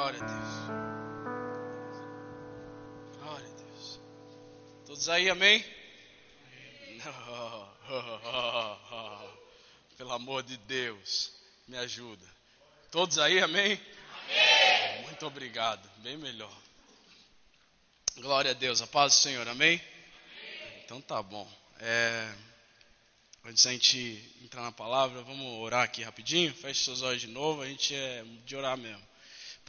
Glória a Deus. Glória a Deus. Todos aí, amém? Pelo amor de Deus, me ajuda. Todos aí, amém? amém? Muito obrigado, bem melhor. Glória a Deus, a paz do Senhor, amém? amém. Então tá bom. É, antes da gente entrar na palavra, vamos orar aqui rapidinho. Feche seus olhos de novo, a gente é de orar mesmo.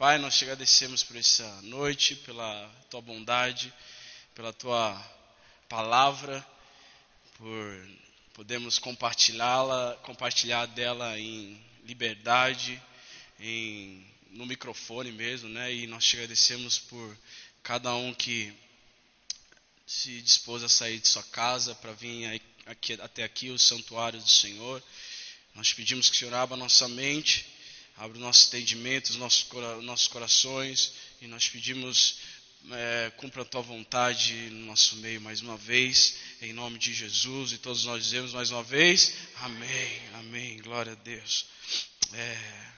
Pai, nós te agradecemos por essa noite, pela tua bondade, pela tua palavra, por podermos compartilhá-la, compartilhar dela em liberdade, em, no microfone mesmo, né? E nós te agradecemos por cada um que se dispôs a sair de sua casa para vir aqui, até aqui o santuário do Senhor. Nós pedimos que o Senhor abra nossa mente abre o nosso nossos, nossos corações, e nós pedimos, é, cumpra a tua vontade no nosso meio mais uma vez, em nome de Jesus, e todos nós dizemos mais uma vez, amém, amém, glória a Deus. É,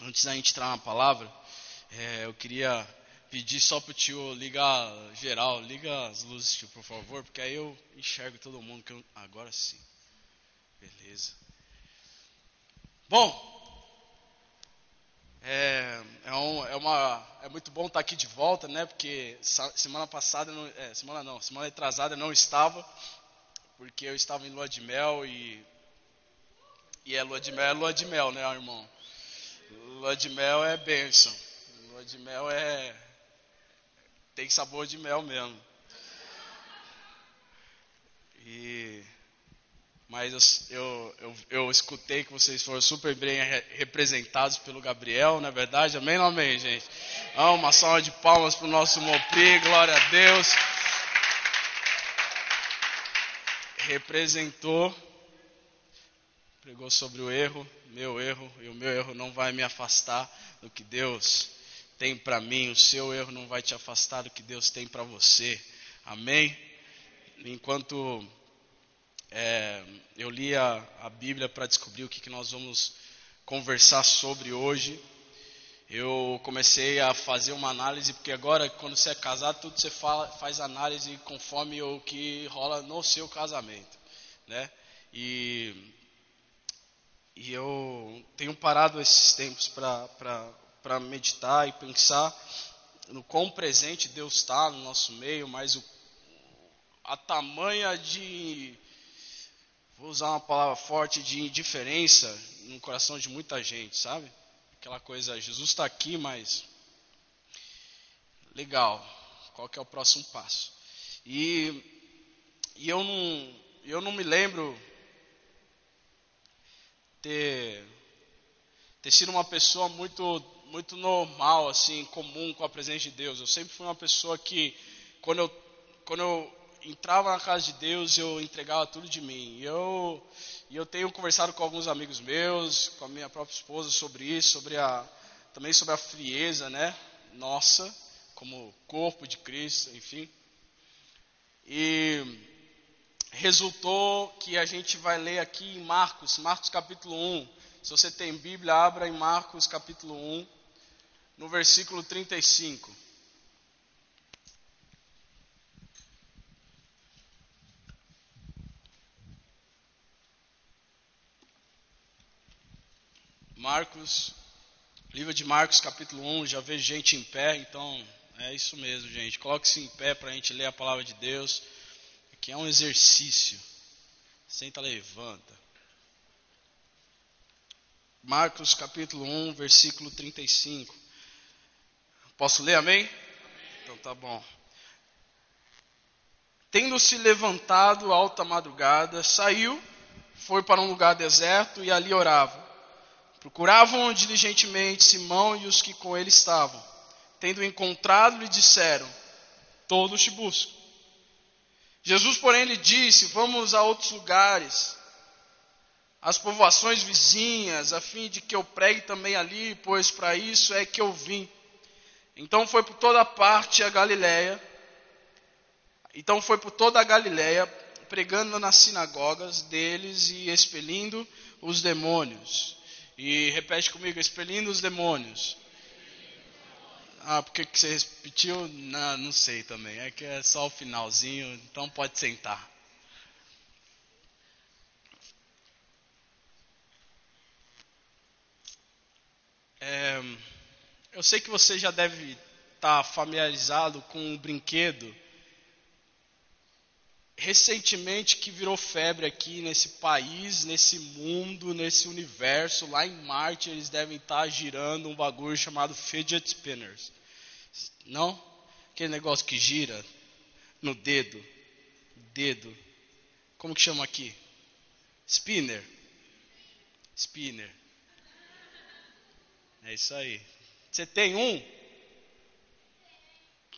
antes da gente entrar na palavra, é, eu queria pedir só para o tio ligar geral, liga as luzes, tio, por favor, porque aí eu enxergo todo mundo. Eu, agora sim. Beleza. Bom, é, é, um, é, uma, é muito bom estar aqui de volta, né? Porque semana passada, não, é, semana não, semana atrasada não estava, porque eu estava em lua de mel e e é lua de mel, é lua de mel, né, irmão? Lua de mel é bênção. Lua de mel é tem sabor de mel mesmo. E mas eu, eu, eu, escutei que vocês foram super bem representados pelo Gabriel, não é verdade? Amém ou amém, gente? Ah, uma salva de palmas para o nosso Mopri, glória a Deus. Representou, pregou sobre o erro, meu erro, e o meu erro não vai me afastar do que Deus tem para mim, o seu erro não vai te afastar do que Deus tem para você. Amém? Enquanto é, eu li a, a Bíblia para descobrir o que, que nós vamos conversar sobre hoje. Eu comecei a fazer uma análise, porque agora, quando você é casado, tudo você fala, faz análise conforme o que rola no seu casamento. Né? E, e eu tenho parado esses tempos para meditar e pensar no quão presente Deus está no nosso meio, mas o, a tamanha de vou usar uma palavra forte de indiferença no coração de muita gente, sabe? Aquela coisa, Jesus está aqui, mas legal, qual que é o próximo passo? E, e eu, não, eu não me lembro ter, ter sido uma pessoa muito, muito normal, assim, comum com a presença de Deus. Eu sempre fui uma pessoa que, quando eu, quando eu entrava na casa de Deus, eu entregava tudo de mim. E eu, eu tenho conversado com alguns amigos meus, com a minha própria esposa sobre isso, sobre a, também sobre a frieza, né? Nossa, como corpo de Cristo, enfim. E resultou que a gente vai ler aqui em Marcos, Marcos capítulo 1. Se você tem Bíblia, abra em Marcos capítulo 1, no versículo 35. Marcos, livro de Marcos, capítulo 1, já vejo gente em pé, então é isso mesmo, gente. Coloque-se em pé para a gente ler a palavra de Deus, que é um exercício. Senta, levanta. Marcos, capítulo 1, versículo 35. Posso ler, amém? amém. Então tá bom. Tendo-se levantado alta madrugada, saiu, foi para um lugar deserto e ali orava. Procuravam diligentemente Simão e os que com ele estavam. Tendo encontrado, lhe disseram: Todos te buscam. Jesus, porém, lhe disse: Vamos a outros lugares, às povoações vizinhas, a fim de que eu pregue também ali, pois para isso é que eu vim. Então foi por toda parte a Galiléia. Então foi por toda a Galiléia, pregando nas sinagogas deles e expelindo os demônios. E repete comigo: expelindo os demônios. Ah, por que você repetiu? Não, não sei também. É que é só o finalzinho, então pode sentar. É, eu sei que você já deve estar familiarizado com um brinquedo recentemente que virou febre aqui nesse país, nesse mundo, nesse universo. Lá em Marte eles devem estar girando um bagulho chamado fidget spinners. Não? Aquele negócio que gira no dedo. Dedo. Como que chama aqui? Spinner. Spinner. É isso aí. Você tem um?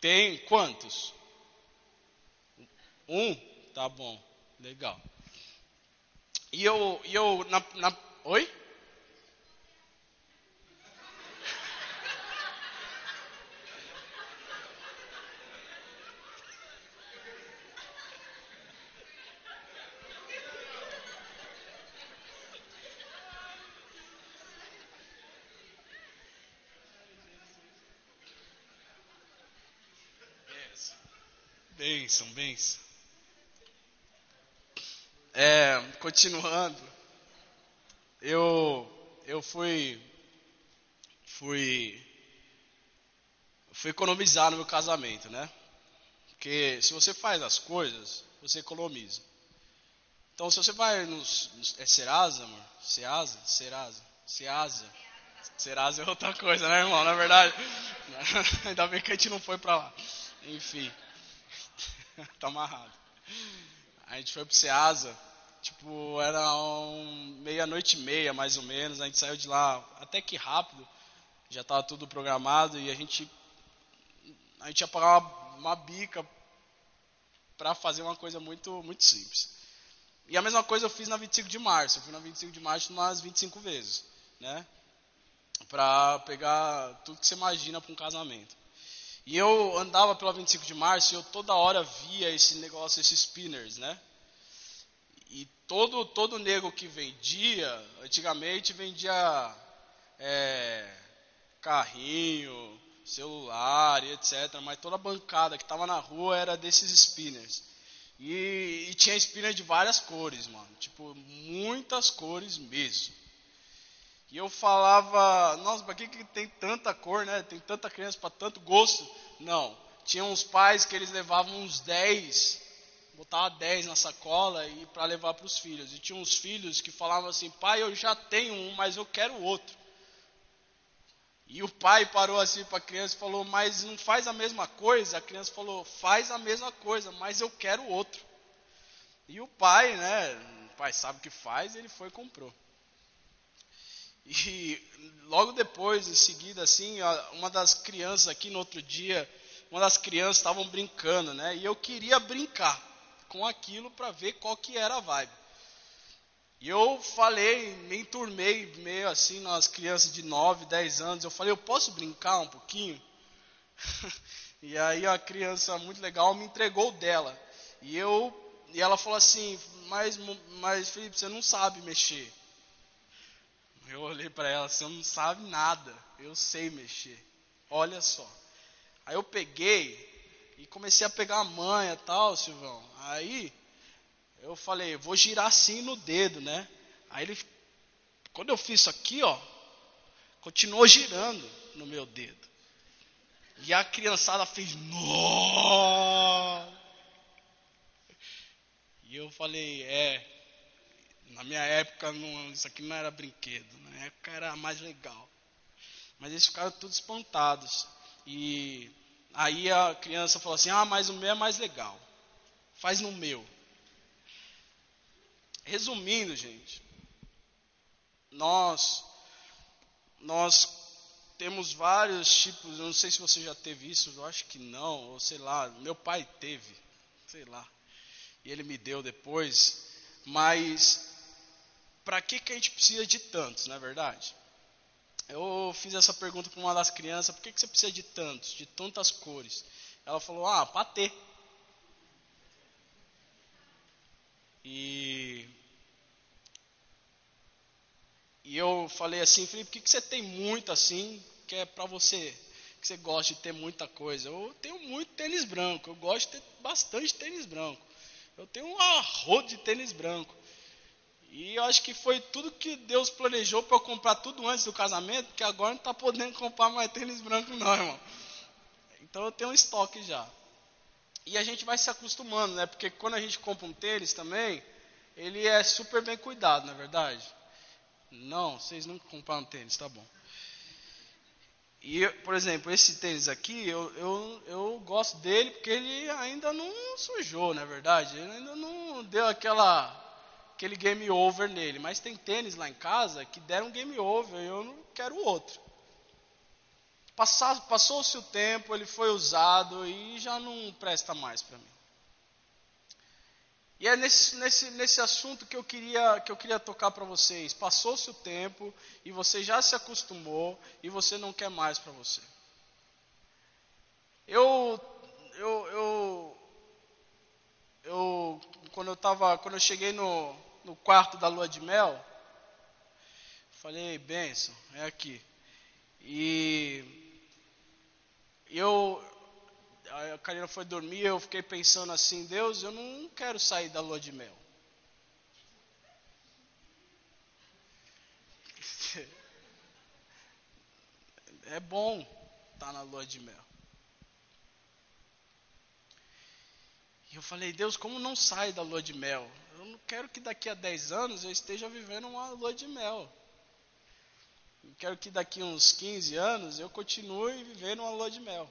Tem quantos? Um? Tá bom. Legal. E eu, e eu na, na oi? Benção, benção. É, continuando, eu eu fui fui fui economizar no meu casamento, né? Porque se você faz as coisas, você economiza. Então, se você vai nos, nos é Serasa, amor? Seasa, Serasa, Seasa, Serasa é outra coisa, né, irmão? Na verdade, ainda bem que a gente não foi para lá. Enfim. tá amarrado. A gente foi pro Ceasa, tipo, era um meia-noite e meia, mais ou menos. A gente saiu de lá até que rápido, já estava tudo programado e a gente, a gente ia pagar uma, uma bica para fazer uma coisa muito, muito simples. E a mesma coisa eu fiz na 25 de março. Eu fui na 25 de março umas 25 vezes, né? Para pegar tudo que você imagina para um casamento. E eu andava pela 25 de março e eu toda hora via esse negócio, esses spinners, né? Todo, todo nego que vendia, antigamente vendia é, carrinho, celular e etc. Mas toda a bancada que estava na rua era desses spinners. E, e, tinha spinner de várias cores, mano. Tipo, muitas cores mesmo. E eu falava, nossa, para que, que tem tanta cor, né? Tem tanta criança para tanto gosto. Não. Tinha uns pais que eles levavam uns 10, botavam 10 na sacola e para levar para os filhos. E tinha uns filhos que falavam assim, pai, eu já tenho um, mas eu quero outro. E o pai parou assim para a criança e falou, mas não faz a mesma coisa? A criança falou, faz a mesma coisa, mas eu quero outro. E o pai, né? O pai sabe o que faz, ele foi e comprou. E logo depois, em seguida, assim, uma das crianças aqui no outro dia, uma das crianças estavam brincando, né? E eu queria brincar com aquilo para ver qual que era a vibe. E eu falei, me enturmei meio assim nas crianças de 9, 10 anos. Eu falei, eu posso brincar um pouquinho? e aí a criança muito legal me entregou dela. E eu e ela falou assim, mas, mas Felipe, você não sabe mexer. Eu olhei para ela, você não sabe nada, eu sei mexer. Olha só. Aí eu peguei e comecei a pegar a manha tal, Silvão. Aí eu falei, vou girar assim no dedo, né? Aí ele, quando eu fiz isso aqui, ó, continuou girando no meu dedo. E a criançada fez, nossa! E eu falei, é, na minha época, não, isso aqui não era brinquedo. Na época era mais legal. Mas eles ficaram todos espantados. E aí a criança falou assim: Ah, mas o meu é mais legal. Faz no meu. Resumindo, gente, nós nós temos vários tipos, eu não sei se você já teve isso, eu acho que não, ou sei lá, meu pai teve, sei lá, e ele me deu depois, mas para que, que a gente precisa de tantos, não é verdade? Eu fiz essa pergunta para uma das crianças, por que, que você precisa de tantos, de tantas cores? Ela falou, ah, para ter. E, e eu falei assim, Felipe, por que, que você tem muito assim, que é para você que você gosta de ter muita coisa. Eu tenho muito tênis branco. Eu gosto de ter bastante tênis branco. Eu tenho um arrodo de tênis branco. E eu acho que foi tudo que Deus planejou para eu comprar tudo antes do casamento, porque agora não está podendo comprar mais tênis branco não, irmão. Então eu tenho um estoque já. E a gente vai se acostumando, né? Porque quando a gente compra um tênis também, ele é super bem cuidado, não é verdade? Não, vocês nunca compraram tênis, tá bom. E, por exemplo, esse tênis aqui, eu, eu, eu gosto dele porque ele ainda não sujou, não é verdade? Ele ainda não deu aquela aquele game over nele. Mas tem tênis lá em casa que deram game over e eu não quero outro. Passou-se o tempo, ele foi usado e já não presta mais para mim. E é nesse, nesse, nesse assunto que eu queria, que eu queria tocar para vocês. Passou-se o tempo e você já se acostumou e você não quer mais para você. Eu, eu, eu, eu, quando eu tava, quando eu cheguei no, no quarto da lua de mel, falei, benção, é aqui. E eu, a Karina foi dormir, eu fiquei pensando assim, Deus, eu não quero sair da lua de mel. É bom estar tá na lua de mel. E eu falei, Deus, como não sai da lua de mel? Eu não quero que daqui a 10 anos eu esteja vivendo uma lua de mel. Eu quero que daqui a uns 15 anos eu continue vivendo uma lua de mel.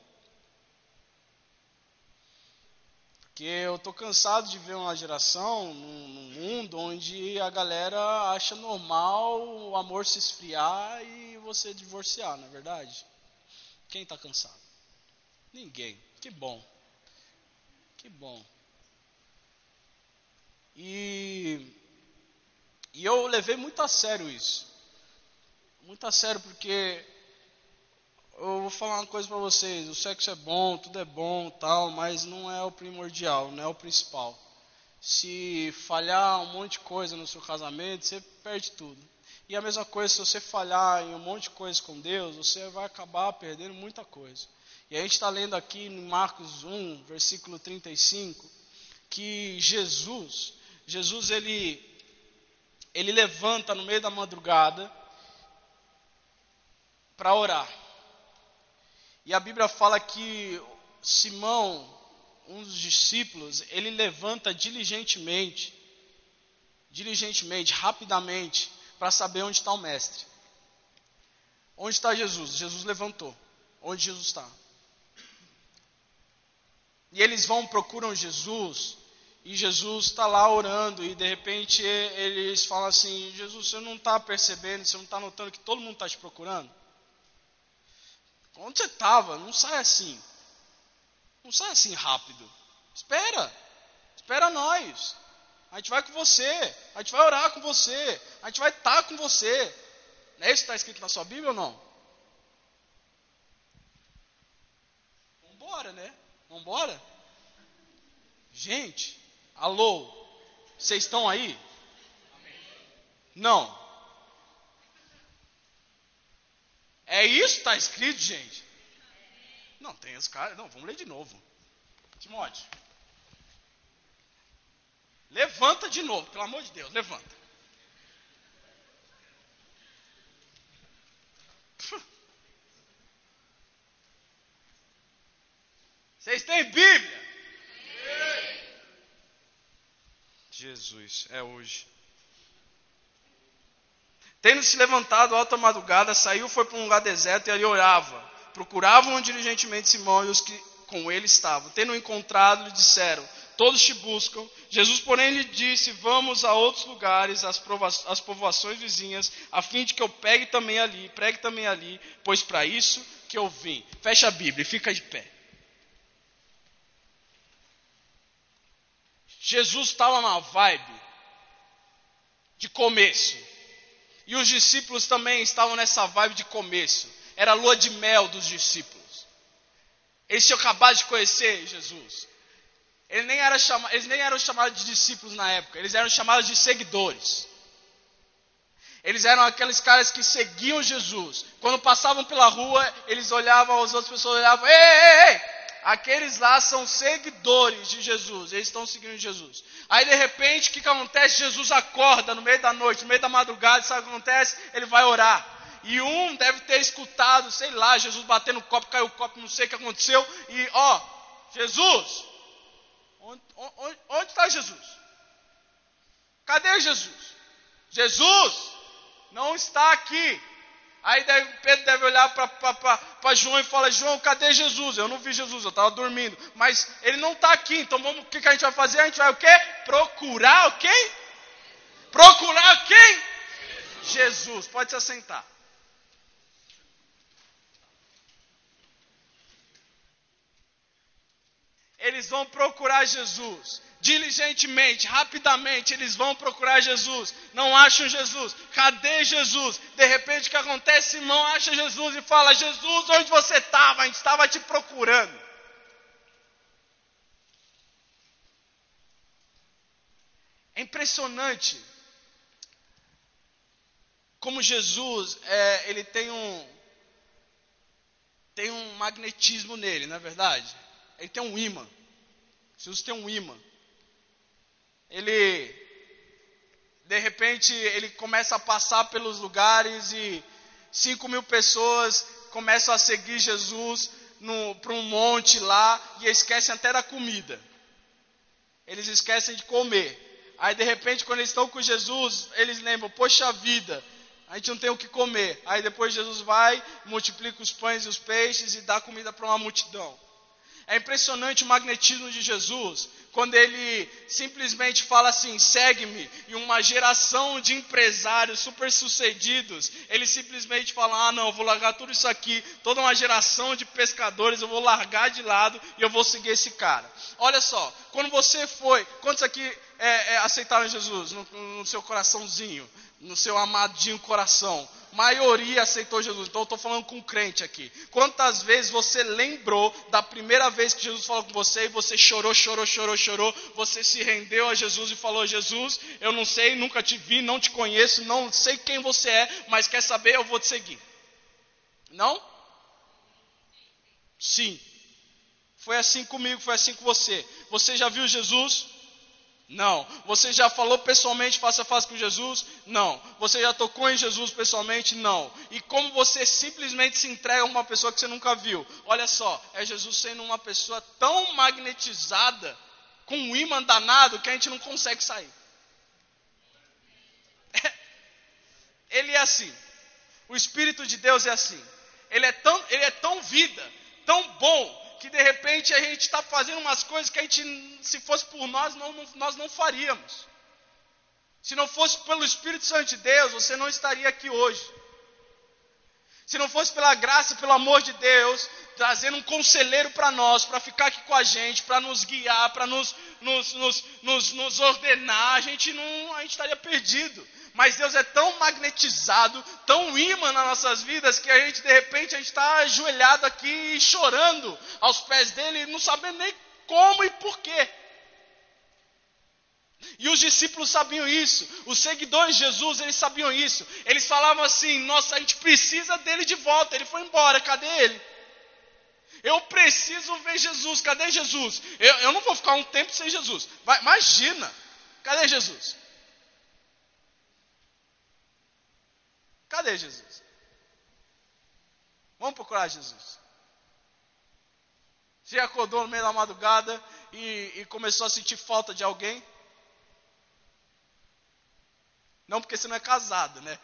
Porque eu estou cansado de ver uma geração num, mundo onde a galera acha normal o amor se esfriar e você divorciar, não é verdade? Quem está cansado? Ninguém. Que bom. Que bom. E, e eu levei muito a sério isso. Muito a sério porque eu vou falar uma coisa para vocês, o sexo é bom, tudo é bom, tal, mas não é o primordial, não é o principal. Se falhar um monte de coisa no seu casamento, você perde tudo. E a mesma coisa, se você falhar em um monte de coisa com Deus, você vai acabar perdendo muita coisa. E a gente está lendo aqui em Marcos 1, versículo 35, que Jesus, Jesus ele, ele levanta no meio da madrugada para orar. E a Bíblia fala que Simão, um dos discípulos, ele levanta diligentemente, diligentemente, rapidamente, para saber onde está o mestre. Onde está Jesus? Jesus levantou. Onde Jesus está? E eles vão, procuram Jesus, e Jesus está lá orando, e de repente eles falam assim: Jesus, você não está percebendo, você não está notando que todo mundo está te procurando? Onde você estava? Não sai assim. Não sai assim rápido. Espera. Espera nós. A gente vai com você. A gente vai orar com você. A gente vai estar tá com você. Não é isso que está escrito na sua Bíblia ou não? Vambora, né? Vambora? Gente, alô, vocês estão aí? Não. É isso que está escrito, gente? Não, tem os caras. Não, vamos ler de novo. Timóteo. Levanta de novo, pelo amor de Deus, levanta. Vocês têm Bíblia? Jesus, é hoje. Tendo se levantado alta madrugada, saiu, foi para um lugar deserto e ali orava. Procuravam diligentemente Simão e os que com ele estavam. Tendo encontrado, lhe disseram: Todos te buscam. Jesus, porém, lhe disse: Vamos a outros lugares, às, às povoações vizinhas, a fim de que eu pegue também ali, pregue também ali, pois para isso que eu vim. Fecha a Bíblia e fica de pé. Jesus estava numa vibe de começo. E os discípulos também estavam nessa vibe de começo. Era a lua de mel dos discípulos. Eles tinham acabado de conhecer Jesus. Eles nem, eram chamados, eles nem eram chamados de discípulos na época, eles eram chamados de seguidores. Eles eram aqueles caras que seguiam Jesus. Quando passavam pela rua, eles olhavam, as outras pessoas olhavam, ei, ei, ei! Aqueles lá são seguidores de Jesus, eles estão seguindo Jesus. Aí de repente, o que, que acontece? Jesus acorda no meio da noite, no meio da madrugada, sabe o que acontece? Ele vai orar. E um deve ter escutado, sei lá, Jesus batendo no copo, caiu o copo, não sei o que aconteceu. E ó, Jesus, onde está Jesus? Cadê Jesus? Jesus, não está aqui. Aí deve, Pedro deve olhar para João e falar: João, cadê Jesus? Eu não vi Jesus, eu estava dormindo. Mas ele não está aqui, então vamos, o que, que a gente vai fazer? A gente vai o quê? Procurar quem? Procurar quem? Jesus. Pode se assentar. Eles vão procurar Jesus diligentemente, rapidamente, eles vão procurar Jesus, não acham Jesus, cadê Jesus? De repente o que acontece? Simão acha Jesus e fala: Jesus, onde você estava? A gente estava te procurando. É impressionante como Jesus, é, ele tem um, tem um magnetismo nele, não é verdade? Ele tem um imã. Jesus tem um imã ele de repente ele começa a passar pelos lugares e cinco mil pessoas começam a seguir Jesus para um monte lá e esquecem até da comida. Eles esquecem de comer. Aí de repente, quando eles estão com Jesus, eles lembram: Poxa vida, a gente não tem o que comer. Aí depois Jesus vai, multiplica os pães e os peixes e dá comida para uma multidão. É impressionante o magnetismo de Jesus, quando ele simplesmente fala assim: segue-me, e uma geração de empresários super-sucedidos, ele simplesmente fala: ah, não, vou largar tudo isso aqui, toda uma geração de pescadores, eu vou largar de lado e eu vou seguir esse cara. Olha só, quando você foi, quantos aqui é, é, aceitaram Jesus no, no seu coraçãozinho, no seu amadinho coração? Maioria aceitou Jesus. Então eu estou falando com crente aqui. Quantas vezes você lembrou da primeira vez que Jesus falou com você e você chorou, chorou, chorou, chorou, você se rendeu a Jesus e falou: Jesus, eu não sei, nunca te vi, não te conheço, não sei quem você é, mas quer saber, eu vou te seguir. Não? Sim. Foi assim comigo, foi assim com você. Você já viu Jesus? Não. Você já falou pessoalmente face a face com Jesus? Não. Você já tocou em Jesus pessoalmente? Não. E como você simplesmente se entrega a uma pessoa que você nunca viu? Olha só, é Jesus sendo uma pessoa tão magnetizada, com um imã danado, que a gente não consegue sair. Ele é assim. O Espírito de Deus é assim. Ele é tão, ele é tão vida, tão bom, que de repente a gente está fazendo umas coisas que a gente, se fosse por nós, não, não, nós não faríamos. Se não fosse pelo Espírito Santo de Deus, você não estaria aqui hoje. Se não fosse pela graça, pelo amor de Deus, trazendo um conselheiro para nós, para ficar aqui com a gente, para nos guiar, para nos, nos, nos, nos, ordenar, a gente não, a gente estaria perdido. Mas Deus é tão magnetizado, tão imã nas nossas vidas, que a gente, de repente, a gente está ajoelhado aqui chorando aos pés dele, não sabendo nem como e porquê. E os discípulos sabiam isso, os seguidores de Jesus, eles sabiam isso. Eles falavam assim: Nossa, a gente precisa dele de volta, ele foi embora, cadê ele? Eu preciso ver Jesus, cadê Jesus? Eu, eu não vou ficar um tempo sem Jesus. Vai, imagina, cadê Jesus? Cadê Jesus? Vamos procurar Jesus. Você acordou no meio da madrugada e, e começou a sentir falta de alguém? Não porque você não é casado, né?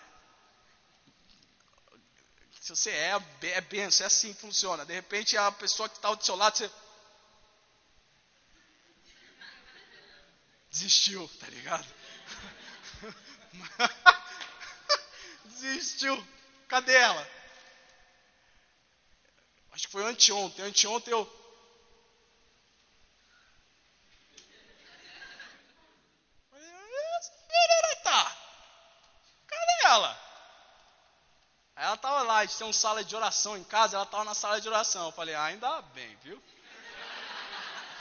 Se você é, é benção, é assim que funciona. De repente a pessoa que está do seu lado, você. Desistiu, tá ligado? desistiu. Cadê ela? Acho que foi anteontem. Anteontem eu. Tá? Cadê ela? Ela estava lá, a gente tem uma sala de oração em casa, ela estava na sala de oração. Eu falei, ah, ainda bem, viu?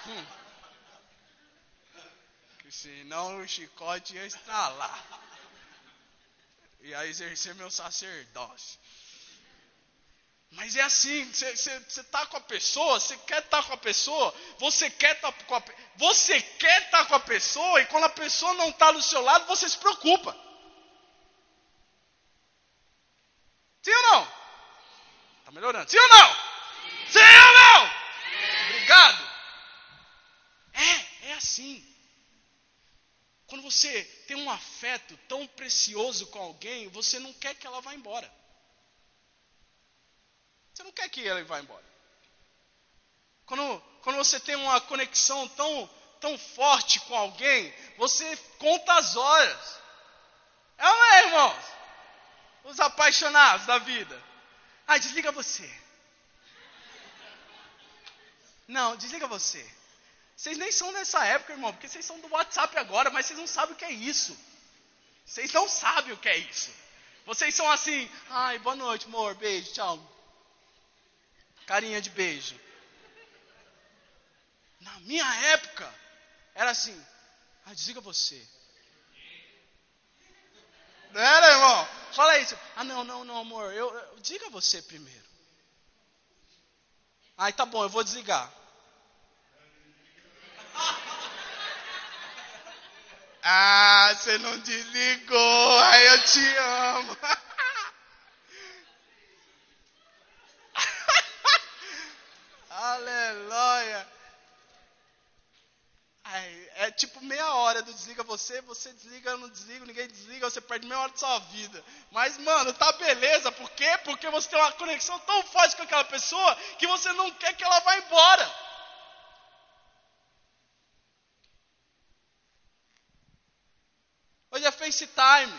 Hum. Que senão o chicote ia estralar. Ia exercer meu sacerdócio. Mas é assim, você está com a pessoa, você quer estar tá com a pessoa, você quer estar tá com a você quer estar tá com a pessoa e quando a pessoa não está do seu lado, você se preocupa. Sim ou não? Está melhorando. Sim ou não? Sim, Sim ou não? Sim. Obrigado. É, é assim. Quando você tem um afeto tão precioso com alguém, você não quer que ela vá embora. Você não quer que ele vá embora. Quando, quando você tem uma conexão tão, tão forte com alguém, você conta as horas. É ou não é, irmãos? Os apaixonados da vida. Ah, desliga você. Não, desliga você. Vocês nem são nessa época, irmão, porque vocês são do WhatsApp agora, mas vocês não sabem o que é isso. Vocês não sabem o que é isso. Vocês são assim, ai, boa noite, amor, beijo, tchau. Carinha de beijo. Na minha época, era assim: ah, desliga você. Não era, irmão? Fala isso. Ah, não, não, não, amor. Eu, eu, diga você primeiro. Aí tá bom, eu vou desligar. Ah, você não desligou. Ai, eu te amo. Aleluia. Ai, é tipo meia hora do desliga você, você desliga, eu não desligo, ninguém desliga, você perde meia hora da sua vida. Mas, mano, tá beleza, por quê? Porque você tem uma conexão tão forte com aquela pessoa que você não quer que ela vá embora. Hoje é FaceTime,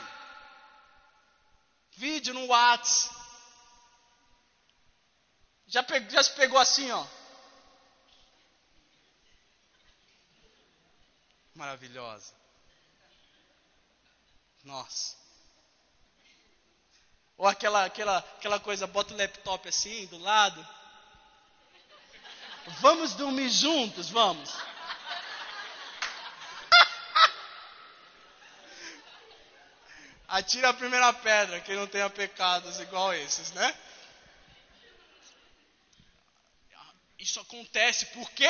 vídeo no WhatsApp. Já, já se pegou assim, ó. Maravilhosa. Nossa. Ou aquela, aquela, aquela coisa, bota o laptop assim, do lado. Vamos dormir juntos, vamos. Atira a primeira pedra, quem não tenha pecados igual esses, né? Isso acontece por quê?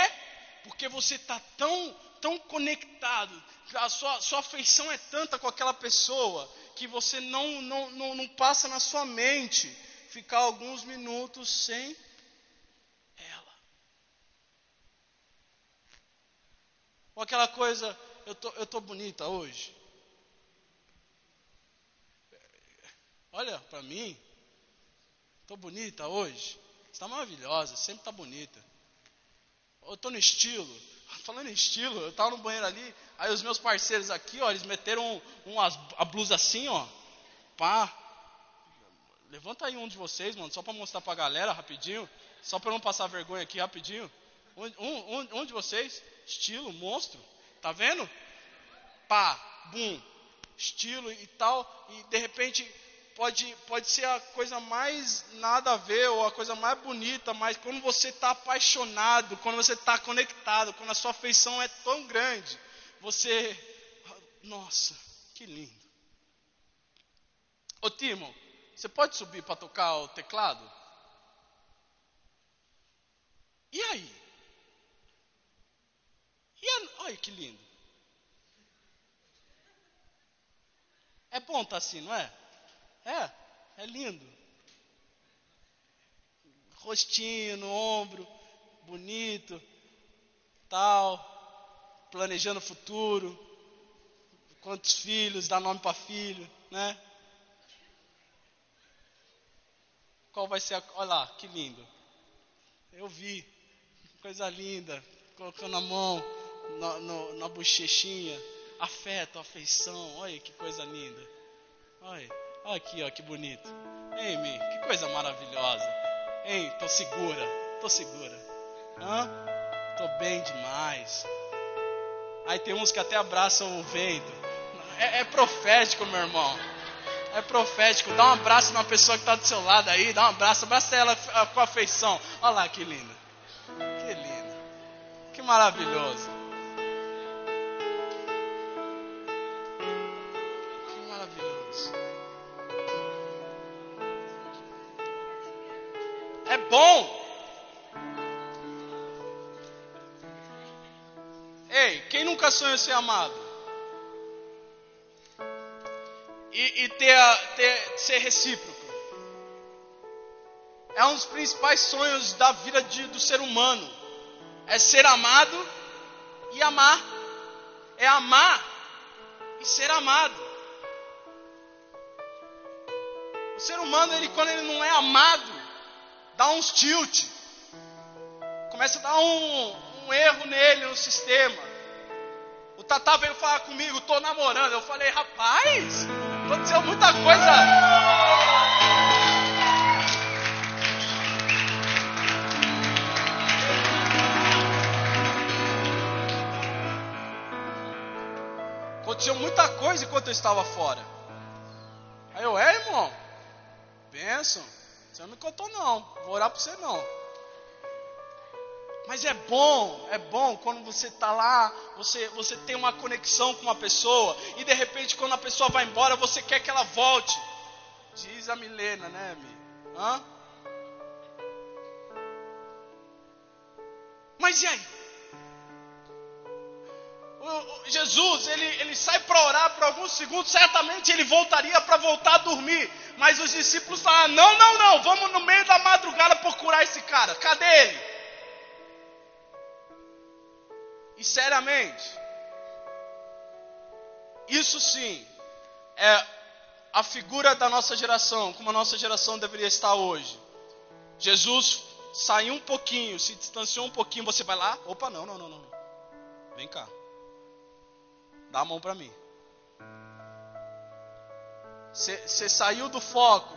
Porque você está tão, tão conectado, a sua, sua afeição é tanta com aquela pessoa, que você não, não, não, não passa na sua mente ficar alguns minutos sem ela. Ou aquela coisa, eu tô, eu tô bonita hoje. Olha para mim, tô bonita hoje. Está maravilhosa, sempre está bonita. Eu estou no estilo. Falando em estilo, eu estava no banheiro ali, aí os meus parceiros aqui, ó, eles meteram um, um, a blusa assim, ó. Pá. Levanta aí um de vocês, mano, só para mostrar para a galera rapidinho. Só para não passar vergonha aqui rapidinho. Um, um, um de vocês, estilo, monstro. Tá vendo? Pá, bum, estilo e tal. E de repente pode, pode ser a coisa mais nada a ver, ou a coisa mais bonita, mas quando você está apaixonado, quando você está conectado, quando a sua afeição é tão grande, você. Nossa, que lindo. Ô Timo, você pode subir para tocar o teclado? E aí? E a, olha que lindo. É bom estar tá assim, não é? É, é lindo. Rostinho no ombro, bonito, tal, planejando o futuro, quantos filhos, dá nome para filho, né? Qual vai ser a. Olha lá, que lindo. Eu vi, coisa linda, colocando a mão na, no, na bochechinha, afeto, afeição, olha que coisa linda. Olha. Olha aqui, ó, que bonito. Ei, que coisa maravilhosa. Ei, tô segura, tô segura. Hã? Tô bem demais. Aí tem uns que até abraçam o vento. É, é profético, meu irmão. É profético. Dá um abraço na pessoa que está do seu lado aí. Dá um abraço. Abraça ela com afeição. Olha lá que linda. Que linda. Que maravilhoso. É bom. Ei, quem nunca sonhou ser amado? E, e ter, ter, ser recíproco. É um dos principais sonhos da vida de, do ser humano. É ser amado e amar. É amar e ser amado. O ser humano, ele, quando ele não é amado, dá uns tilt. Começa a dar um, um erro nele no sistema. O Tatá veio falar comigo, tô namorando. Eu falei, rapaz, aconteceu muita coisa. Aconteceu muita coisa enquanto eu estava fora. Aí eu, é irmão, benção. Você não me contou não, vou orar para você não. Mas é bom, é bom quando você está lá, você, você tem uma conexão com uma pessoa, e de repente quando a pessoa vai embora, você quer que ela volte. Diz a Milena, né, Mi? Hã? Mas e aí? Jesus, ele, ele sai para orar por alguns segundos, certamente ele voltaria para voltar a dormir. Mas os discípulos falaram: não, não, não, vamos no meio da madrugada procurar esse cara. Cadê ele? E seriamente, isso sim é a figura da nossa geração, como a nossa geração deveria estar hoje. Jesus saiu um pouquinho, se distanciou um pouquinho, você vai lá, opa, não, não, não, não. Vem cá. Dá a mão para mim. Você saiu do foco,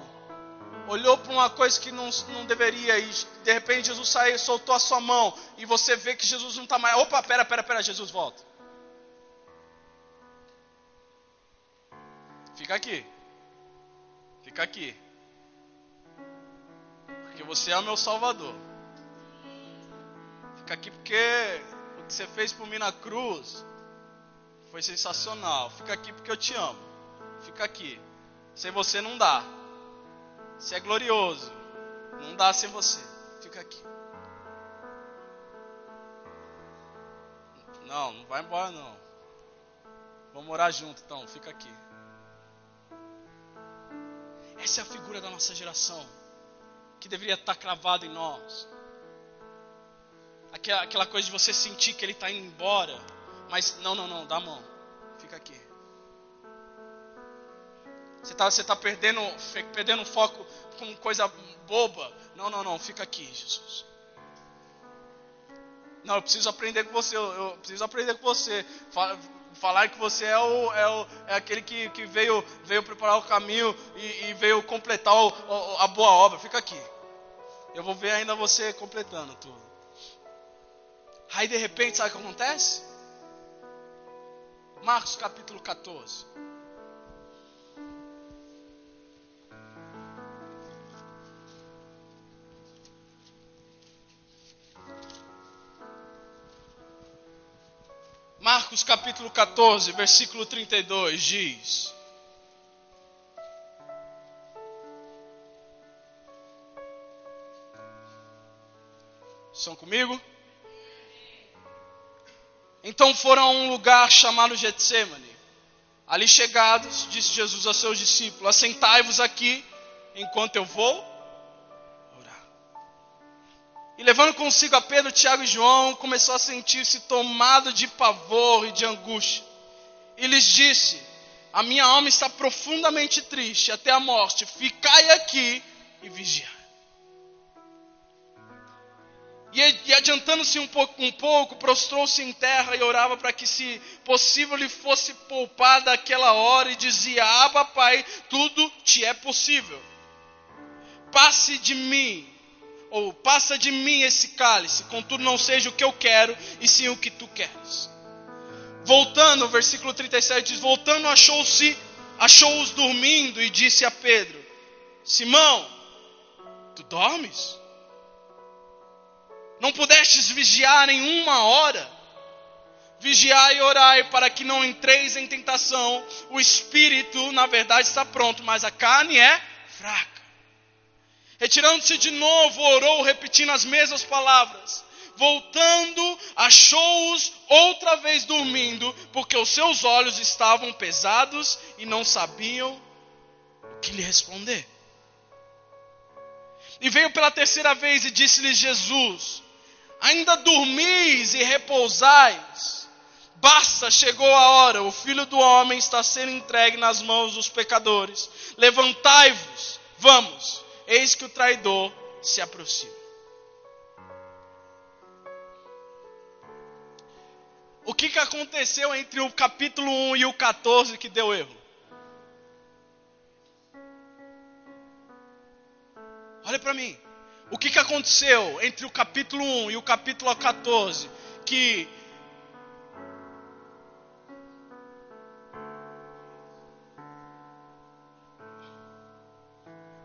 olhou para uma coisa que não, não deveria, e de repente Jesus saiu, soltou a sua mão, e você vê que Jesus não está mais. Opa, pera, pera, pera, Jesus volta. Fica aqui. Fica aqui. Porque você é o meu Salvador. Fica aqui porque o que você fez por mim na cruz foi sensacional. Fica aqui porque eu te amo. Fica aqui. Sem você não dá. Você é glorioso. Não dá sem você. Fica aqui. Não, não vai embora não. Vamos morar junto então, fica aqui. Essa é a figura da nossa geração que deveria estar cravada em nós. Aquela, aquela coisa de você sentir que ele está indo embora mas não, não, não, dá a mão. Fica aqui. Você está você tá perdendo, perdendo foco com coisa boba. Não, não, não, fica aqui, Jesus. Não, eu preciso aprender com você. Eu, eu preciso aprender com você. Falar que você é, o, é, o, é aquele que, que veio, veio preparar o caminho e, e veio completar o, a boa obra. Fica aqui. Eu vou ver ainda você completando tudo. Aí de repente, sabe o que acontece? Marcos capítulo 14. Marcos capítulo 14, versículo 32 diz: Estão comigo? Então foram a um lugar chamado Getsemane. Ali chegados, disse Jesus a seus discípulos: Assentai-vos aqui, enquanto eu vou orar. E levando consigo a Pedro, Tiago e João, começou a sentir-se tomado de pavor e de angústia. E lhes disse: A minha alma está profundamente triste até a morte. Ficai aqui e vigiai. E, adiantando-se um pouco, um pouco prostrou-se em terra e orava para que, se possível, lhe fosse poupada aquela hora, e dizia: Abba, Pai, tudo te é possível. Passe de mim, ou passa de mim esse cálice, contudo não seja o que eu quero, e sim o que tu queres. Voltando, o versículo 37 diz: Voltando, achou-se, achou-os dormindo, e disse a Pedro: Simão, tu dormes? Não pudestes vigiar em uma hora? Vigiai e orai para que não entreis em tentação. O espírito, na verdade, está pronto, mas a carne é fraca. Retirando-se de novo, orou, repetindo as mesmas palavras. Voltando, achou-os outra vez dormindo, porque os seus olhos estavam pesados e não sabiam o que lhe responder. E veio pela terceira vez e disse-lhes Jesus: Ainda dormis e repousais? Basta, chegou a hora, o filho do homem está sendo entregue nas mãos dos pecadores. Levantai-vos, vamos, eis que o traidor se aproxima. O que, que aconteceu entre o capítulo 1 e o 14 que deu erro? Olha para mim. O que, que aconteceu entre o capítulo 1 e o capítulo 14 que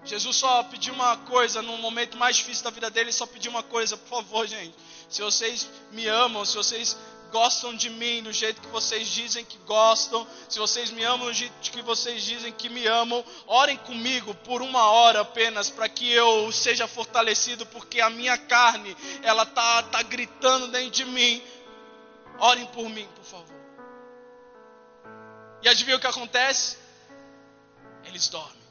Jesus só pediu uma coisa no momento mais difícil da vida dele, só pediu uma coisa, por favor, gente. Se vocês me amam, se vocês gostam de mim do jeito que vocês dizem que gostam, se vocês me amam do jeito que vocês dizem que me amam, orem comigo por uma hora apenas para que eu seja fortalecido, porque a minha carne, ela tá, tá gritando dentro de mim. Orem por mim, por favor. E adivinha o que acontece? Eles dormem.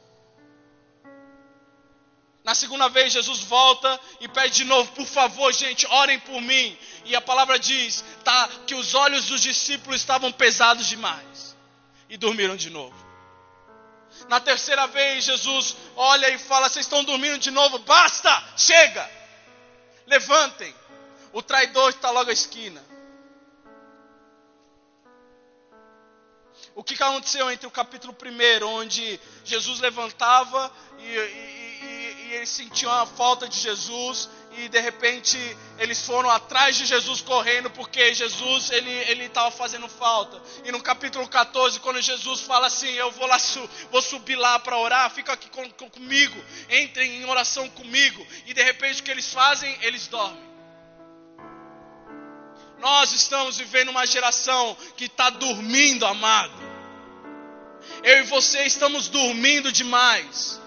Na segunda vez, Jesus volta e pede de novo: por favor, gente, orem por mim. E a palavra diz tá, que os olhos dos discípulos estavam pesados demais e dormiram de novo. Na terceira vez, Jesus olha e fala: Vocês estão dormindo de novo? Basta! Chega! Levantem! O traidor está logo à esquina. O que aconteceu entre o capítulo 1, onde Jesus levantava e, e eles sentiam a falta de Jesus e de repente eles foram atrás de Jesus correndo porque Jesus ele ele estava fazendo falta. E no capítulo 14, quando Jesus fala assim, eu vou lá vou subir lá para orar, fica aqui com, comigo, entrem em oração comigo. E de repente o que eles fazem? Eles dormem. Nós estamos vivendo uma geração que está dormindo, amado. Eu e você estamos dormindo demais.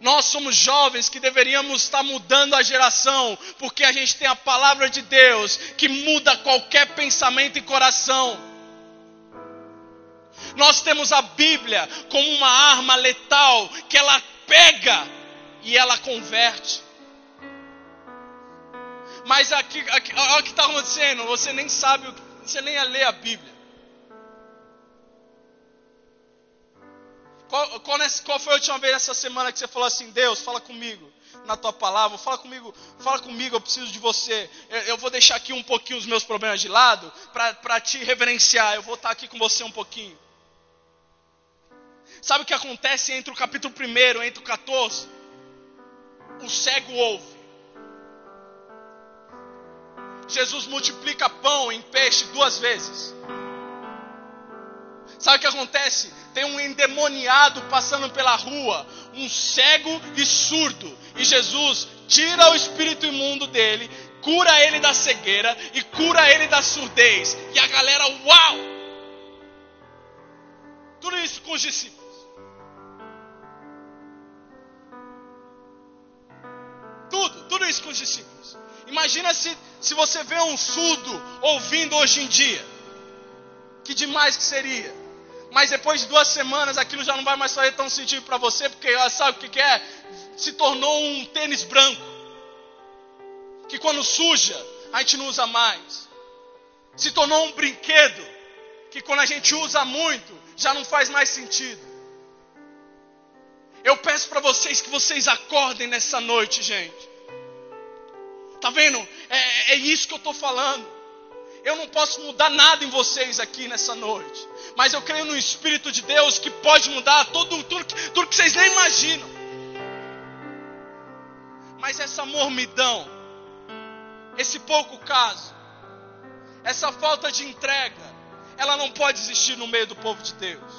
Nós somos jovens que deveríamos estar mudando a geração, porque a gente tem a palavra de Deus que muda qualquer pensamento e coração. Nós temos a Bíblia como uma arma letal que ela pega e ela converte. Mas aqui, aqui olha o que está acontecendo, você nem sabe, você nem ler a Bíblia. Qual, qual, qual, foi a última vez essa semana que você falou assim, Deus, fala comigo na tua palavra, fala comigo, fala comigo, eu preciso de você. Eu, eu vou deixar aqui um pouquinho os meus problemas de lado para te reverenciar. Eu vou estar aqui com você um pouquinho. Sabe o que acontece entre o capítulo 1 entre o 14? O cego ouve. Jesus multiplica pão em peixe duas vezes. Sabe o que acontece? Tem um endemoniado passando pela rua, um cego e surdo. E Jesus tira o espírito imundo dele, cura ele da cegueira e cura ele da surdez. E a galera, uau! Tudo isso com os discípulos. Tudo, tudo isso com os discípulos. Imagina se, se você vê um surdo ouvindo hoje em dia. Que demais que seria mas depois de duas semanas aquilo já não vai mais fazer tão sentido para você, porque sabe o que, é? Se tornou um tênis branco, que quando suja, a gente não usa mais. Se tornou um brinquedo, que quando a gente usa muito, já não faz mais sentido. Eu peço para vocês que vocês acordem nessa noite, gente. Tá vendo? É, é isso que eu estou falando. Eu não posso mudar nada em vocês aqui nessa noite. Mas eu creio no Espírito de Deus que pode mudar tudo, tudo, tudo que vocês nem imaginam. Mas essa mormidão, esse pouco caso, essa falta de entrega, ela não pode existir no meio do povo de Deus.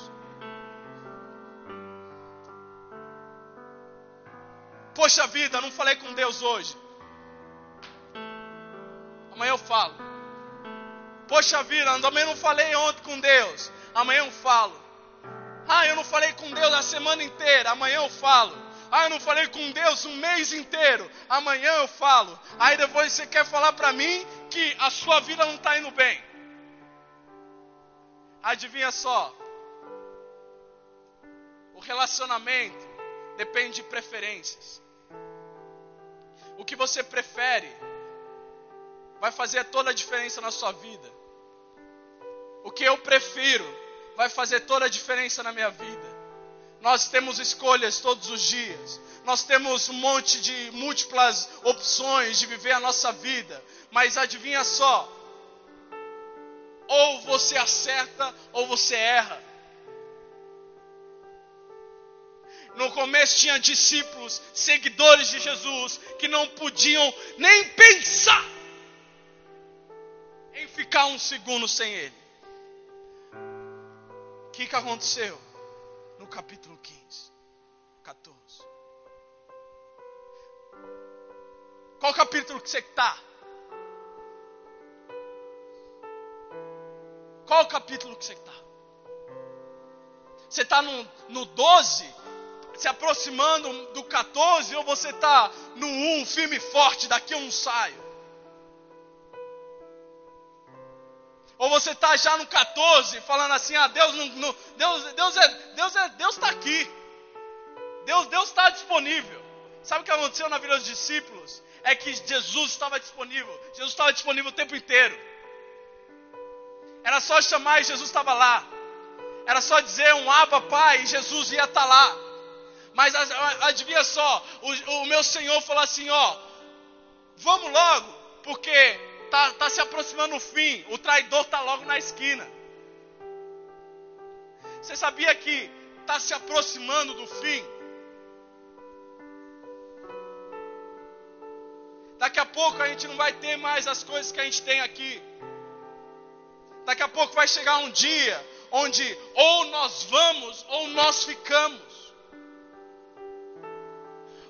Poxa vida, não falei com Deus hoje. Amanhã eu falo. Poxa vida, também não falei ontem com Deus. Amanhã eu falo. Ah, eu não falei com Deus a semana inteira. Amanhã eu falo. Ah, eu não falei com Deus um mês inteiro. Amanhã eu falo. Aí depois você quer falar para mim que a sua vida não está indo bem. Adivinha só. O relacionamento depende de preferências. O que você prefere vai fazer toda a diferença na sua vida. O que eu prefiro vai fazer toda a diferença na minha vida. Nós temos escolhas todos os dias. Nós temos um monte de múltiplas opções de viver a nossa vida. Mas adivinha só: ou você acerta ou você erra. No começo tinha discípulos, seguidores de Jesus, que não podiam nem pensar em ficar um segundo sem Ele. Que, que aconteceu? No capítulo 15, 14. Qual capítulo que você está? Qual capítulo que você está? Você está no, no 12, se aproximando do 14, ou você está no 1, firme e forte, daqui eu não saio? Ou você está já no 14, falando assim, ah, Deus não, não, Deus, Deus é, Deus é, Deus está aqui. Deus, Deus está disponível. Sabe o que aconteceu na vida dos discípulos? É que Jesus estava disponível. Jesus estava disponível o tempo inteiro. Era só chamar e Jesus estava lá. Era só dizer um aba pai e Jesus ia estar tá lá. Mas adivinha só, o, o, meu Senhor falou assim: ó, vamos logo, porque tá, tá se aproximando o fim, o traidor está logo na esquina. Você sabia que está se aproximando do fim? Daqui a pouco a gente não vai ter mais as coisas que a gente tem aqui. Daqui a pouco vai chegar um dia onde ou nós vamos ou nós ficamos.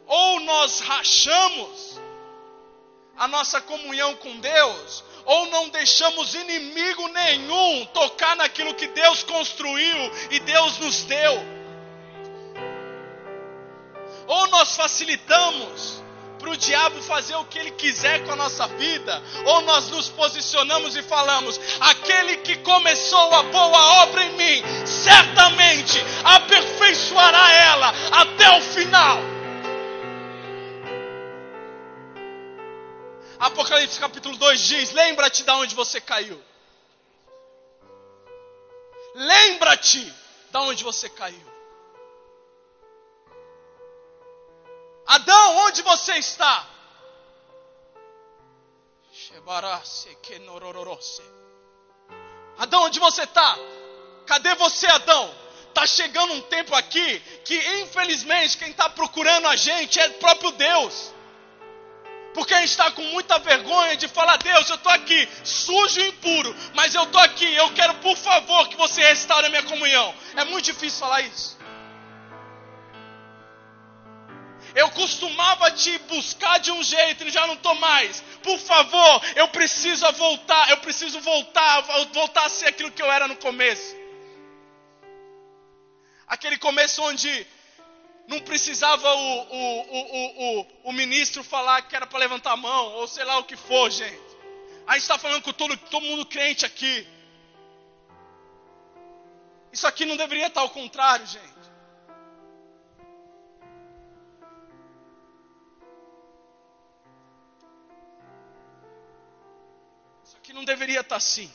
Ou nós rachamos a nossa comunhão com Deus, ou não deixamos inimigo nenhum tocar naquilo que Deus construiu e Deus nos deu. Ou nós facilitamos para o diabo fazer o que ele quiser com a nossa vida, ou nós nos posicionamos e falamos: aquele que começou a boa obra em mim, certamente aperfeiçoará ela até o final. Apocalipse capítulo 2 diz: Lembra-te de onde você caiu. Lembra-te de onde você caiu. Adão, onde você está? Adão, onde você está? Cadê você, Adão? Está chegando um tempo aqui que, infelizmente, quem está procurando a gente é o próprio Deus. Porque a gente está com muita vergonha de falar, Deus, eu estou aqui, sujo e impuro, mas eu estou aqui, eu quero, por favor, que você restaure a minha comunhão. É muito difícil falar isso. Eu costumava te buscar de um jeito e já não estou mais. Por favor, eu preciso voltar, eu preciso voltar, voltar a ser aquilo que eu era no começo. Aquele começo onde não precisava o, o, o, o, ministro falar que era para levantar a mão, ou sei lá o que for, gente. A gente está falando com todo, todo mundo crente aqui. Isso aqui não deveria estar ao contrário, gente. que não deveria estar assim.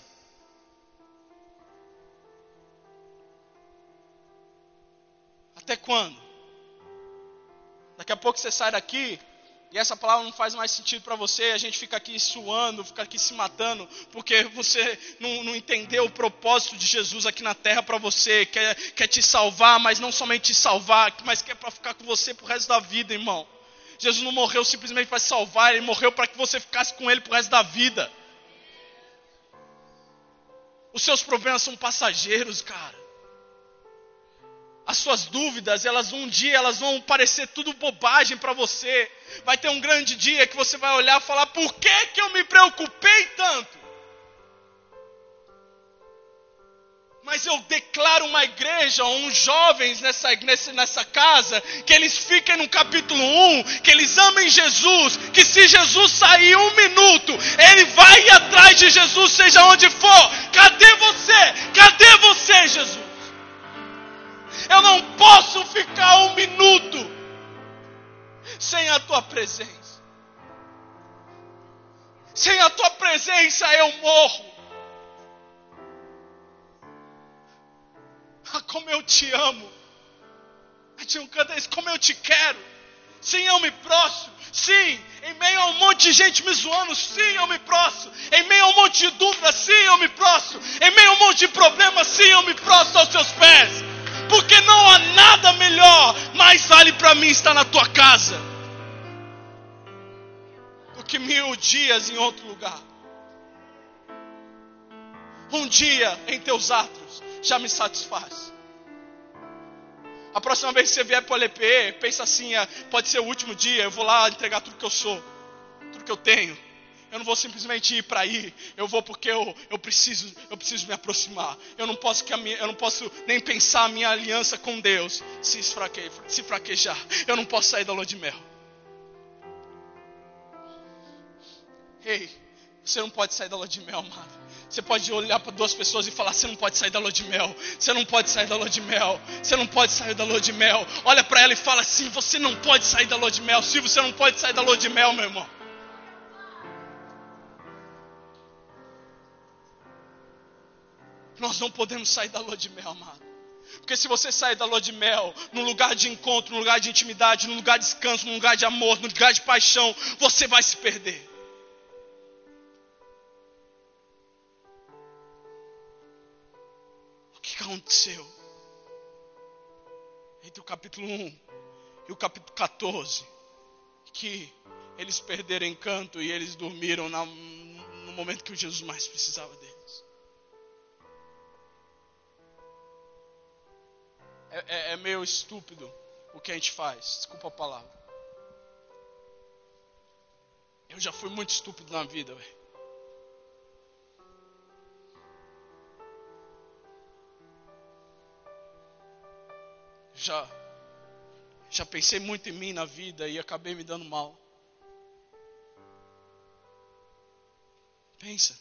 Até quando? Daqui a pouco você sai daqui e essa palavra não faz mais sentido para você, a gente fica aqui suando, fica aqui se matando, porque você não, não entendeu o propósito de Jesus aqui na terra para você, quer, quer te salvar, mas não somente te salvar, mas quer para ficar com você pro resto da vida, irmão. Jesus não morreu simplesmente para salvar, ele morreu para que você ficasse com ele pro resto da vida. Os seus problemas são passageiros, cara. As suas dúvidas, elas um dia elas vão parecer tudo bobagem para você. Vai ter um grande dia que você vai olhar e falar: "Por que que eu me preocupei tanto?" mas eu declaro uma igreja, uns jovens nessa, nessa, nessa casa, que eles fiquem no capítulo 1, que eles amem Jesus, que se Jesus sair um minuto, ele vai atrás de Jesus, seja onde for. Cadê você? Cadê você, Jesus? Eu não posso ficar um minuto sem a tua presença. Sem a tua presença eu morro. Ah, como eu te amo. A gente não canta isso, como eu te quero. Sim, eu me prostro. Sim, em meio a um monte de gente me zoando, sim, eu me prostro. Em meio a um monte de dúvidas, sim, eu me prostro. Em meio a um monte de problemas, sim, eu me prostro aos seus pés. Porque não há nada melhor, mais vale para mim estar na tua casa do que mil dias em outro lugar. Um dia em teus atos já me satisfaz. A próxima vez que você vier para o LPE, pensa assim: ah, pode ser o último dia, eu vou lá entregar tudo que eu sou, tudo que eu tenho. Eu não vou simplesmente ir para ir, eu vou porque eu, eu, preciso, eu preciso me aproximar. Eu não posso que minha, eu não posso nem pensar a minha aliança com Deus se, esfraque, se fraquejar. Eu não posso sair da lua de mel. Ei, você não pode sair da lua de mel, amado. Você pode olhar para duas pessoas e falar: você não pode sair da lua de mel. Você não pode sair da lua de mel. Você não pode sair da lua de mel. Olha para ela e fala assim: você não pode sair da lua de mel. Silvio, você não pode sair da lua de mel, meu irmão. Nós não podemos sair da lua de mel, amado. Porque se você sair da lua de mel, num lugar de encontro, num lugar de intimidade, num lugar de descanso, num lugar de amor, num lugar de paixão, você vai se perder. que aconteceu? Entre o capítulo 1 e o capítulo 14, que eles perderam encanto e eles dormiram no momento que o Jesus mais precisava deles. É, é, é meio estúpido o que a gente faz, desculpa a palavra. Eu já fui muito estúpido na vida, já já pensei muito em mim na vida e acabei me dando mal. Pensa.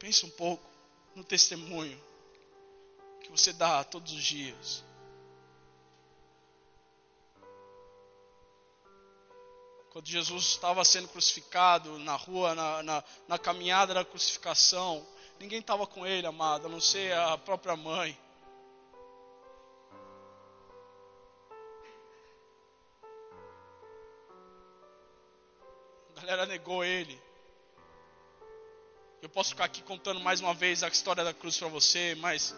Pensa um pouco no testemunho que você dá todos os dias. Quando Jesus estava sendo crucificado na rua, na, na, na caminhada da crucificação, ninguém estava com ele, amado, a não ser a própria mãe. galera negou ele. Eu posso ficar aqui contando mais uma vez a história da cruz para você, mas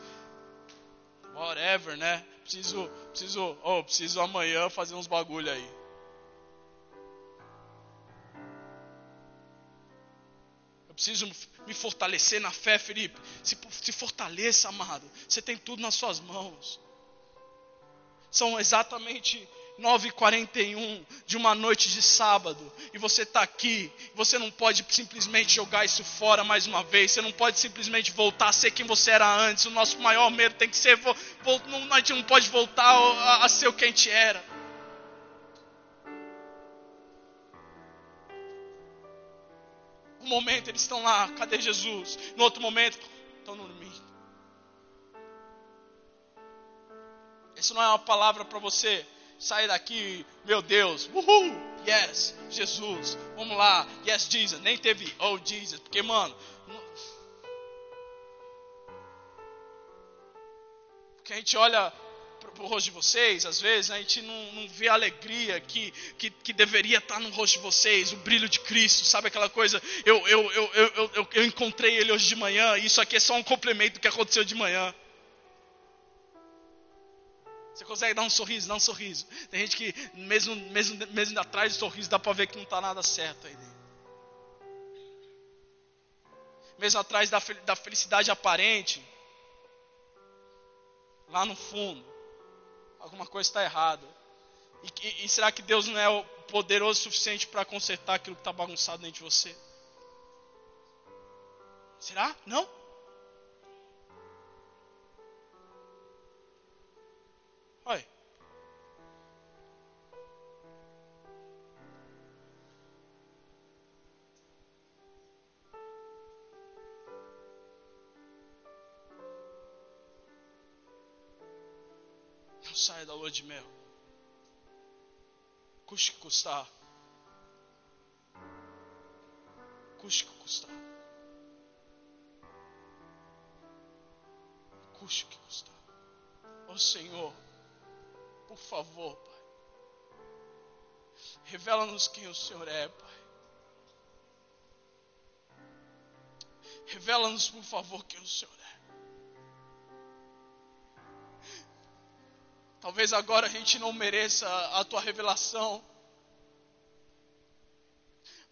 whatever, né? Preciso, preciso, oh, preciso amanhã fazer uns bagulho aí. Eu preciso me fortalecer na fé, Felipe. Se, se fortaleça, amado. Você tem tudo nas suas mãos. São exatamente 9h41 de uma noite de sábado, e você está aqui, você não pode simplesmente jogar isso fora mais uma vez, você não pode simplesmente voltar a ser quem você era antes. O nosso maior medo tem que ser, a gente não pode voltar a, a ser o que a gente era. Um momento eles estão lá, cadê Jesus? No outro momento, estão dormindo. Isso não é uma palavra para você sair daqui, meu Deus, uhul, yes, Jesus, vamos lá, yes, Jesus. Nem teve, oh, Jesus, porque, mano, porque a gente olha para o rosto de vocês, às vezes a gente não, não vê a alegria que, que, que, deveria estar no rosto de vocês, o brilho de Cristo, sabe aquela coisa? Eu, eu, eu, eu, eu, eu encontrei ele hoje de manhã, e isso aqui é só um complemento do que aconteceu de manhã. Você consegue dar um sorriso, dar um sorriso. Tem gente que, mesmo, mesmo, mesmo atrás do sorriso, dá para ver que não está nada certo aí dentro. Mesmo atrás da, da felicidade aparente, lá no fundo, alguma coisa está errada. E, e, e, será que Deus não é poderoso o suficiente para consertar aquilo que está bagunçado dentro de você? Será? Não? Saia da lua de mel. Custe que custar. Custe que custar. Custe que custar. Ó oh, Senhor, por favor, Pai. Revela-nos quem o Senhor é, Pai. Revela-nos, por favor, quem o Senhor Talvez agora a gente não mereça a tua revelação,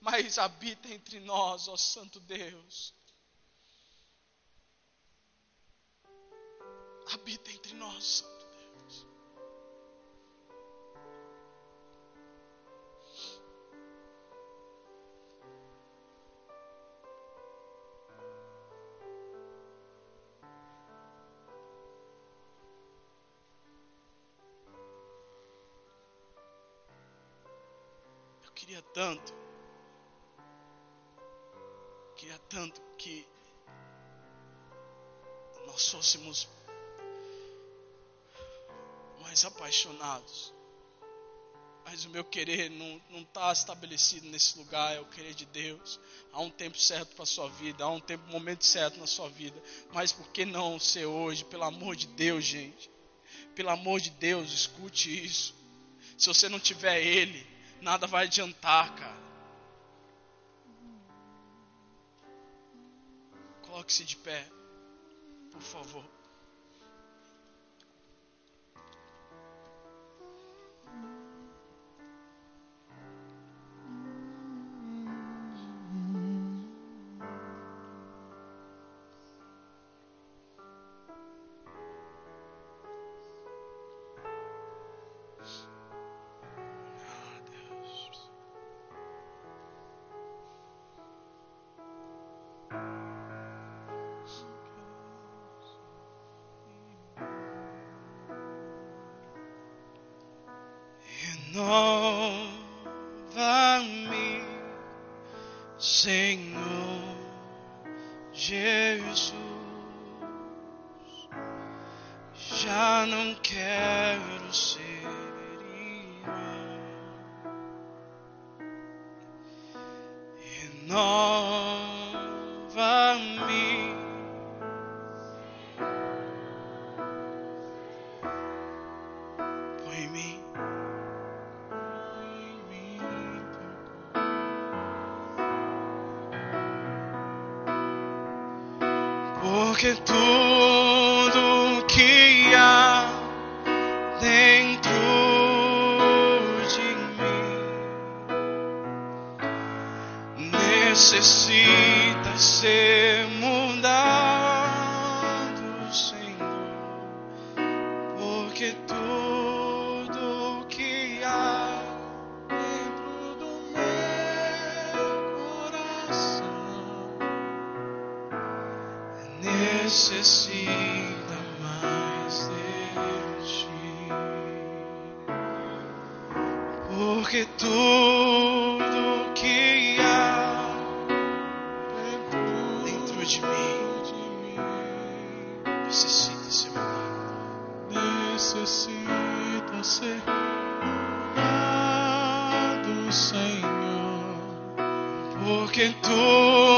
mas habita entre nós, ó Santo Deus. Habita entre nós, tanto, queria tanto que nós fôssemos mais apaixonados. Mas o meu querer não está estabelecido nesse lugar, é o querer de Deus. Há um tempo certo para a sua vida, há um tempo, momento certo na sua vida. Mas por que não ser hoje? Pelo amor de Deus, gente. Pelo amor de Deus, escute isso. Se você não tiver Ele, nada vai adiantar, cara. Coloque-se de pé, por favor. No. Necessita mais de ti. Porque tudo que há dentro de mim necessita ser mudado. necessita ser amado, Senhor. Porque tudo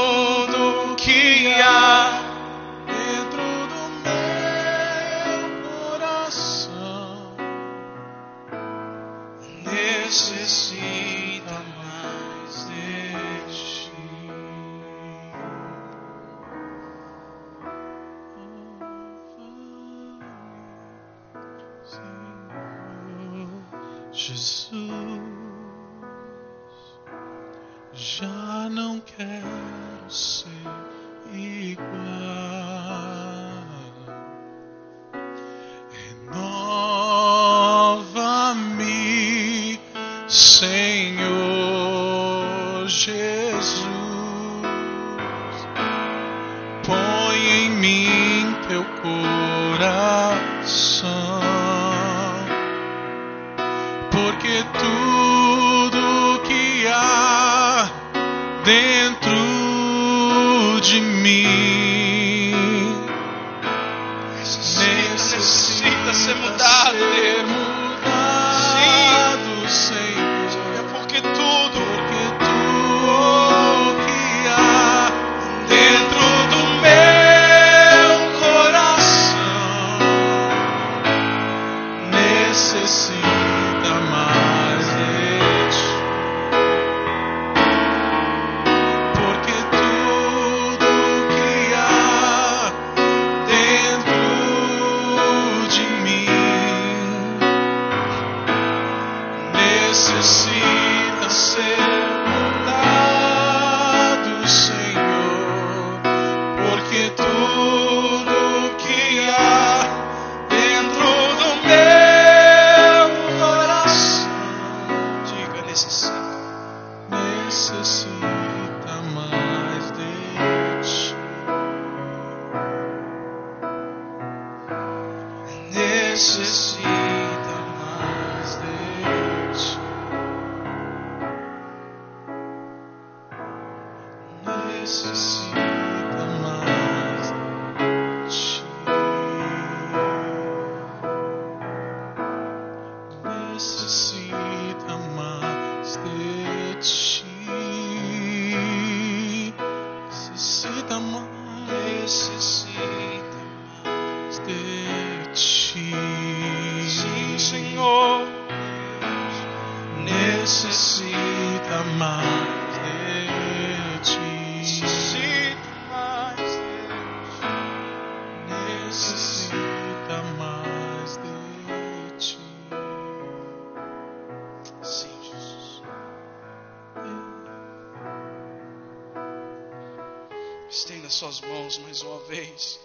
Estenda suas mãos mais uma vez.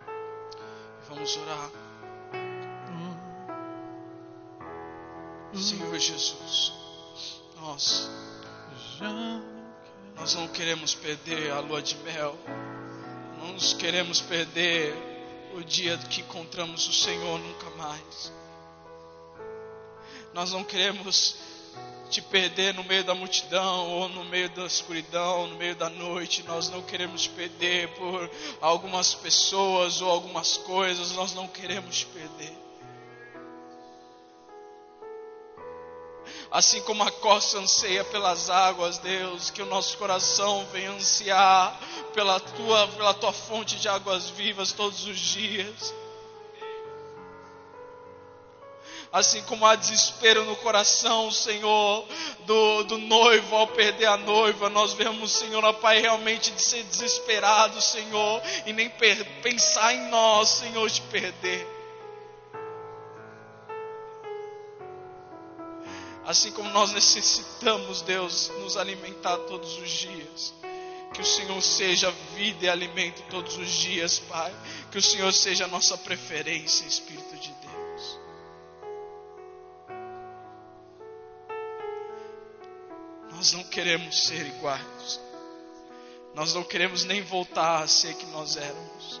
E vamos orar. Senhor Jesus, nós, nós não queremos perder a lua de mel. Não nos queremos perder o dia que encontramos o Senhor nunca mais. Nós não queremos te perder no meio da multidão ou no meio da escuridão, no meio da noite. Nós não queremos perder por algumas pessoas ou algumas coisas. Nós não queremos perder. Assim como a costa anseia pelas águas, Deus, que o nosso coração venha ansiar pela tua, pela tua fonte de águas vivas todos os dias. Assim como há desespero no coração, Senhor, do, do noivo ao perder a noiva, nós vemos, Senhor, ó Pai, realmente de ser desesperado, Senhor, e nem pensar em nós, Senhor, de perder. Assim como nós necessitamos, Deus, nos alimentar todos os dias. Que o Senhor seja vida e alimento todos os dias, Pai. Que o Senhor seja a nossa preferência, Espírito de Deus. Nós não queremos ser iguais. Nós não queremos nem voltar a ser que nós éramos.